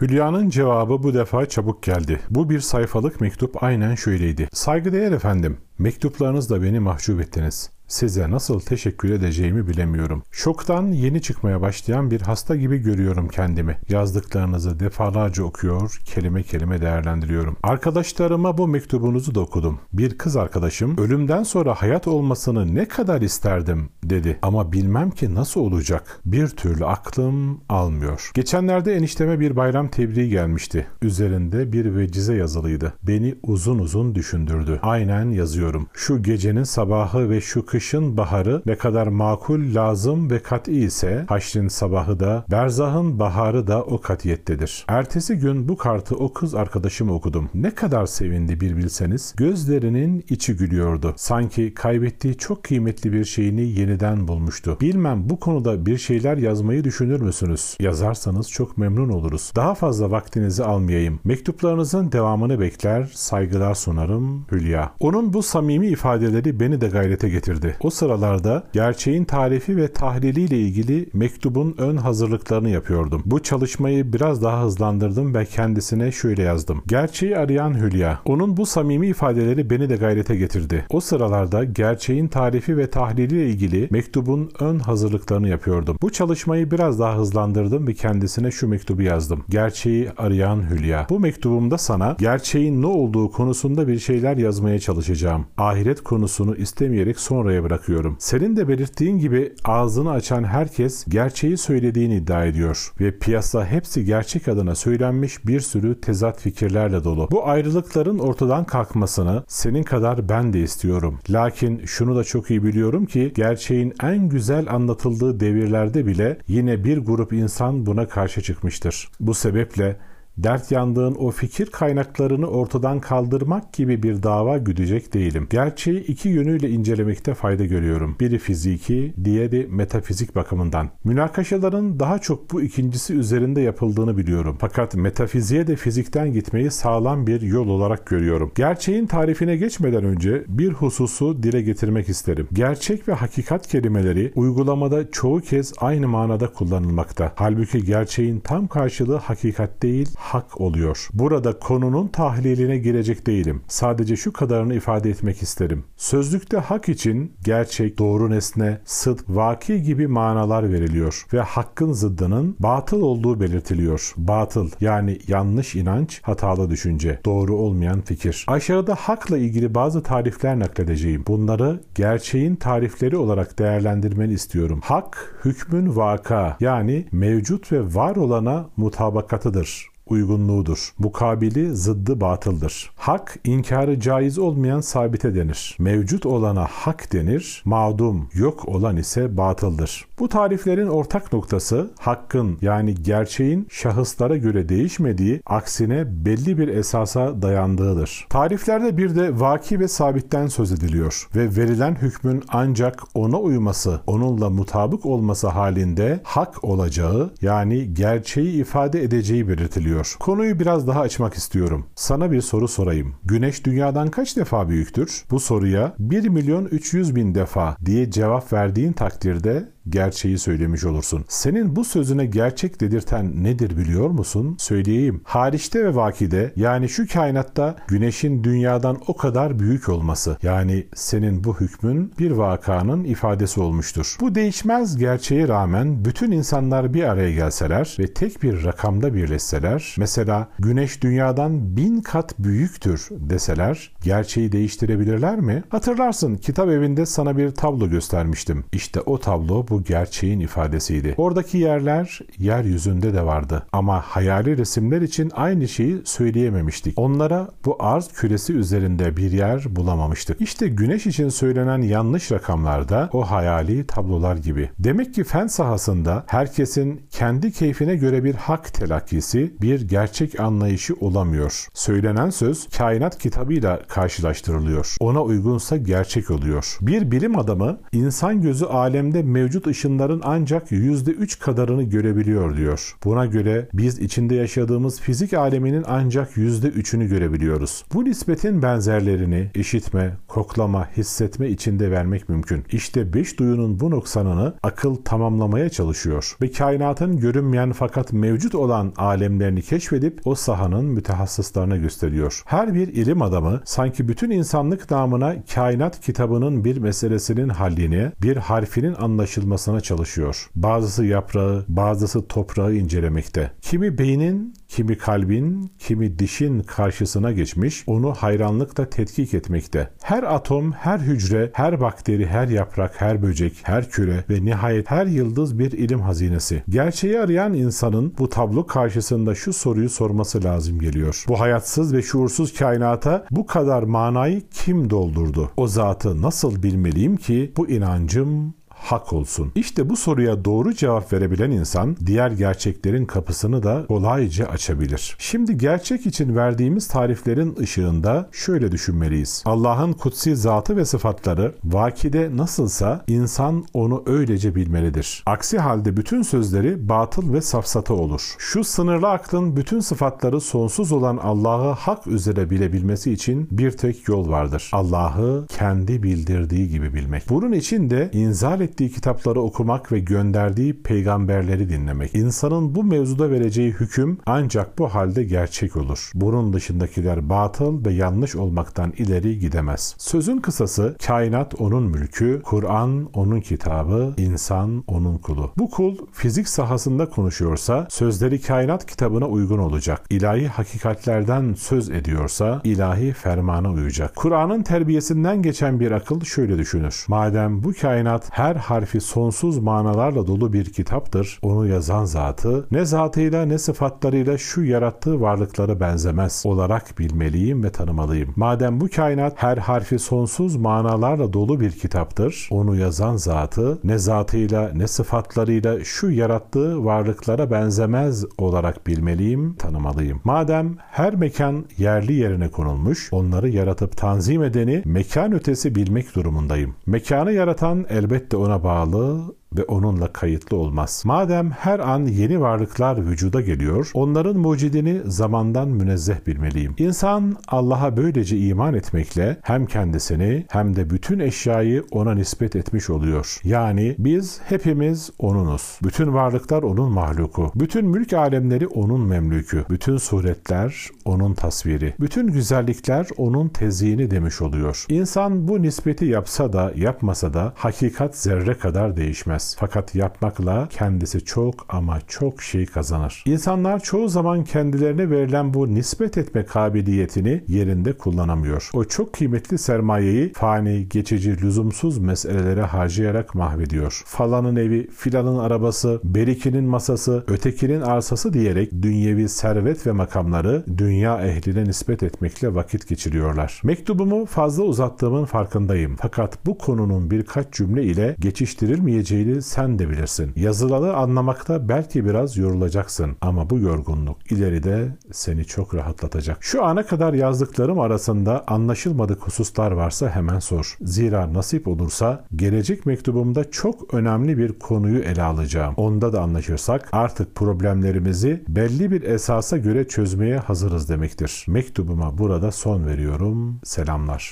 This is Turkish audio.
Hülya'nın cevabı bu defa çabuk geldi. Bu bir sayfalık mektup aynen şöyleydi. Saygıdeğer efendim, mektuplarınızla beni mahcup ettiniz. Size nasıl teşekkür edeceğimi bilemiyorum. Şoktan yeni çıkmaya başlayan bir hasta gibi görüyorum kendimi. Yazdıklarınızı defalarca okuyor, kelime kelime değerlendiriyorum. Arkadaşlarıma bu mektubunuzu da okudum. Bir kız arkadaşım, ölümden sonra hayat olmasını ne kadar isterdim dedi. Ama bilmem ki nasıl olacak. Bir türlü aklım almıyor. Geçenlerde enişteme bir bayram tebriği gelmişti. Üzerinde bir vecize yazılıydı. Beni uzun uzun düşündürdü. Aynen yazıyorum. Şu gecenin sabahı ve şu kışın baharı ne kadar makul, lazım ve kat'i ise haşrin sabahı da, berzahın baharı da o katiyettedir. Ertesi gün bu kartı o kız arkadaşıma okudum. Ne kadar sevindi bir bilseniz. Gözlerinin içi gülüyordu. Sanki kaybettiği çok kıymetli bir şeyini yeniden bulmuştu. Bilmem bu konuda bir şeyler yazmayı düşünür müsünüz? Yazarsanız çok memnun oluruz. Daha fazla vaktinizi almayayım. Mektuplarınızın devamını bekler, saygılar sunarım Hülya. Onun bu samimi ifadeleri beni de gayrete getirdi. O sıralarda gerçeğin tarifi ve tahliliyle ilgili mektubun ön hazırlıklarını yapıyordum. Bu çalışmayı biraz daha hızlandırdım ve kendisine şöyle yazdım. Gerçeği arayan Hülya. Onun bu samimi ifadeleri beni de gayrete getirdi. O sıralarda gerçeğin tarifi ve tahliliyle ilgili mektubun ön hazırlıklarını yapıyordum. Bu çalışmayı biraz daha hızlandırdım ve kendisine şu mektubu yazdım. Gerçeği arayan Hülya. Bu mektubumda sana gerçeğin ne olduğu konusunda bir şeyler yazmaya çalışacağım. Ahiret konusunu istemeyerek sonraya bırakıyorum. Senin de belirttiğin gibi ağzını açan herkes gerçeği söylediğini iddia ediyor ve piyasa hepsi gerçek adına söylenmiş bir sürü tezat fikirlerle dolu. Bu ayrılıkların ortadan kalkmasını senin kadar ben de istiyorum. Lakin şunu da çok iyi biliyorum ki gerçeğin en güzel anlatıldığı devirlerde bile yine bir grup insan buna karşı çıkmıştır. Bu sebeple dert yandığın o fikir kaynaklarını ortadan kaldırmak gibi bir dava güdecek değilim. Gerçeği iki yönüyle incelemekte fayda görüyorum. Biri fiziki, diğeri metafizik bakımından. Münakaşaların daha çok bu ikincisi üzerinde yapıldığını biliyorum. Fakat metafiziğe de fizikten gitmeyi sağlam bir yol olarak görüyorum. Gerçeğin tarifine geçmeden önce bir hususu dile getirmek isterim. Gerçek ve hakikat kelimeleri uygulamada çoğu kez aynı manada kullanılmakta. Halbuki gerçeğin tam karşılığı hakikat değil, hak oluyor. Burada konunun tahliline girecek değilim. Sadece şu kadarını ifade etmek isterim. Sözlükte hak için gerçek, doğru nesne, sıdk, vaki gibi manalar veriliyor ve hakkın zıddının batıl olduğu belirtiliyor. Batıl yani yanlış inanç, hatalı düşünce, doğru olmayan fikir. Aşağıda hakla ilgili bazı tarifler nakledeceğim. Bunları gerçeğin tarifleri olarak değerlendirmeni istiyorum. Hak, hükmün vaka yani mevcut ve var olana mutabakatıdır uygunluğudur. Mukabili zıddı batıldır. Hak inkarı caiz olmayan sabite denir. Mevcut olana hak denir, mağdum yok olan ise batıldır. Bu tariflerin ortak noktası hakkın yani gerçeğin şahıslara göre değişmediği, aksine belli bir esasa dayandığıdır. Tariflerde bir de vaki ve sabitten söz ediliyor ve verilen hükmün ancak ona uyması, onunla mutabık olması halinde hak olacağı yani gerçeği ifade edeceği belirtiliyor ediyor. Konuyu biraz daha açmak istiyorum. Sana bir soru sorayım. Güneş dünyadan kaç defa büyüktür? Bu soruya 1 milyon 300 bin defa diye cevap verdiğin takdirde gerçeği söylemiş olursun. Senin bu sözüne gerçek dedirten nedir biliyor musun? Söyleyeyim. Hariçte ve vakide yani şu kainatta güneşin dünyadan o kadar büyük olması. Yani senin bu hükmün bir vakanın ifadesi olmuştur. Bu değişmez gerçeğe rağmen bütün insanlar bir araya gelseler ve tek bir rakamda birleşseler mesela güneş dünyadan bin kat büyüktür deseler gerçeği değiştirebilirler mi? Hatırlarsın kitap evinde sana bir tablo göstermiştim. İşte o tablo bu gerçeğin ifadesiydi. Oradaki yerler yeryüzünde de vardı ama hayali resimler için aynı şeyi söyleyememiştik. Onlara bu arz küresi üzerinde bir yer bulamamıştık. İşte güneş için söylenen yanlış rakamlarda o hayali tablolar gibi. Demek ki fen sahasında herkesin kendi keyfine göre bir hak telakkisi, bir gerçek anlayışı olamıyor. Söylenen söz kainat kitabıyla karşılaştırılıyor. Ona uygunsa gerçek oluyor. Bir bilim adamı insan gözü alemde mevcut ışınların ancak %3 kadarını görebiliyor diyor. Buna göre biz içinde yaşadığımız fizik aleminin ancak %3'ünü görebiliyoruz. Bu nispetin benzerlerini işitme, koklama, hissetme içinde vermek mümkün. İşte beş duyunun bu noksanını akıl tamamlamaya çalışıyor ve kainatın görünmeyen fakat mevcut olan alemlerini keşfedip o sahanın mütehassıslarına gösteriyor. Her bir ilim adamı sanki bütün insanlık namına kainat kitabının bir meselesinin hallini, bir harfinin anlaşılmasına çalışıyor. Bazısı yaprağı, bazısı toprağı incelemekte. Kimi beynin, kimi kalbin, kimi dişin karşısına geçmiş, onu hayranlıkla tetkik etmekte. Her atom, her hücre, her bakteri, her yaprak, her böcek, her küre ve nihayet her yıldız bir ilim hazinesi. Gerçeği arayan insanın bu tablo karşısında şu soruyu sorması lazım geliyor. Bu hayatsız ve şuursuz kainata bu kadar manayı kim doldurdu? O zatı nasıl bilmeliyim ki bu inancım hak olsun. İşte bu soruya doğru cevap verebilen insan diğer gerçeklerin kapısını da kolayca açabilir. Şimdi gerçek için verdiğimiz tariflerin ışığında şöyle düşünmeliyiz. Allah'ın kutsi zatı ve sıfatları vakide nasılsa insan onu öylece bilmelidir. Aksi halde bütün sözleri batıl ve safsata olur. Şu sınırlı aklın bütün sıfatları sonsuz olan Allah'ı hak üzere bilebilmesi için bir tek yol vardır. Allah'ı kendi bildirdiği gibi bilmek. Bunun için de inzal ettiği kitapları okumak ve gönderdiği peygamberleri dinlemek. İnsanın bu mevzuda vereceği hüküm ancak bu halde gerçek olur. Bunun dışındakiler batıl ve yanlış olmaktan ileri gidemez. Sözün kısası kainat onun mülkü, Kur'an onun kitabı, insan onun kulu. Bu kul fizik sahasında konuşuyorsa sözleri kainat kitabına uygun olacak. İlahi hakikatlerden söz ediyorsa ilahi fermana uyacak. Kur'an'ın terbiyesinden geçen bir akıl şöyle düşünür. Madem bu kainat her harfi sonsuz manalarla dolu bir kitaptır. Onu yazan zatı ne zatıyla ne sıfatlarıyla şu yarattığı varlıklara benzemez olarak bilmeliyim ve tanımalıyım. Madem bu kainat her harfi sonsuz manalarla dolu bir kitaptır. Onu yazan zatı ne zatıyla ne sıfatlarıyla şu yarattığı varlıklara benzemez olarak bilmeliyim, tanımalıyım. Madem her mekan yerli yerine konulmuş, onları yaratıp tanzim edeni mekan ötesi bilmek durumundayım. Mekanı yaratan elbette ona bağlı ve onunla kayıtlı olmaz. Madem her an yeni varlıklar vücuda geliyor, onların mucidini zamandan münezzeh bilmeliyim. İnsan Allah'a böylece iman etmekle hem kendisini hem de bütün eşyayı ona nispet etmiş oluyor. Yani biz hepimiz O'nunuz. Bütün varlıklar O'nun mahluku. Bütün mülk alemleri O'nun memlükü. Bütün suretler O'nun tasviri. Bütün güzellikler O'nun tezyini demiş oluyor. İnsan bu nispeti yapsa da yapmasa da hakikat zerre kadar değişmez edemez. Fakat yapmakla kendisi çok ama çok şey kazanır. İnsanlar çoğu zaman kendilerine verilen bu nispet etme kabiliyetini yerinde kullanamıyor. O çok kıymetli sermayeyi fani, geçici, lüzumsuz meselelere harcayarak mahvediyor. Falanın evi, filanın arabası, berikinin masası, ötekinin arsası diyerek dünyevi servet ve makamları dünya ehline nispet etmekle vakit geçiriyorlar. Mektubumu fazla uzattığımın farkındayım. Fakat bu konunun birkaç cümle ile geçiştirilmeyeceğini Dil'i sen de bilirsin. Yazıları anlamakta belki biraz yorulacaksın ama bu yorgunluk ileride seni çok rahatlatacak. Şu ana kadar yazdıklarım arasında anlaşılmadık hususlar varsa hemen sor. Zira nasip olursa gelecek mektubumda çok önemli bir konuyu ele alacağım. Onda da anlaşırsak artık problemlerimizi belli bir esasa göre çözmeye hazırız demektir. Mektubuma burada son veriyorum. Selamlar.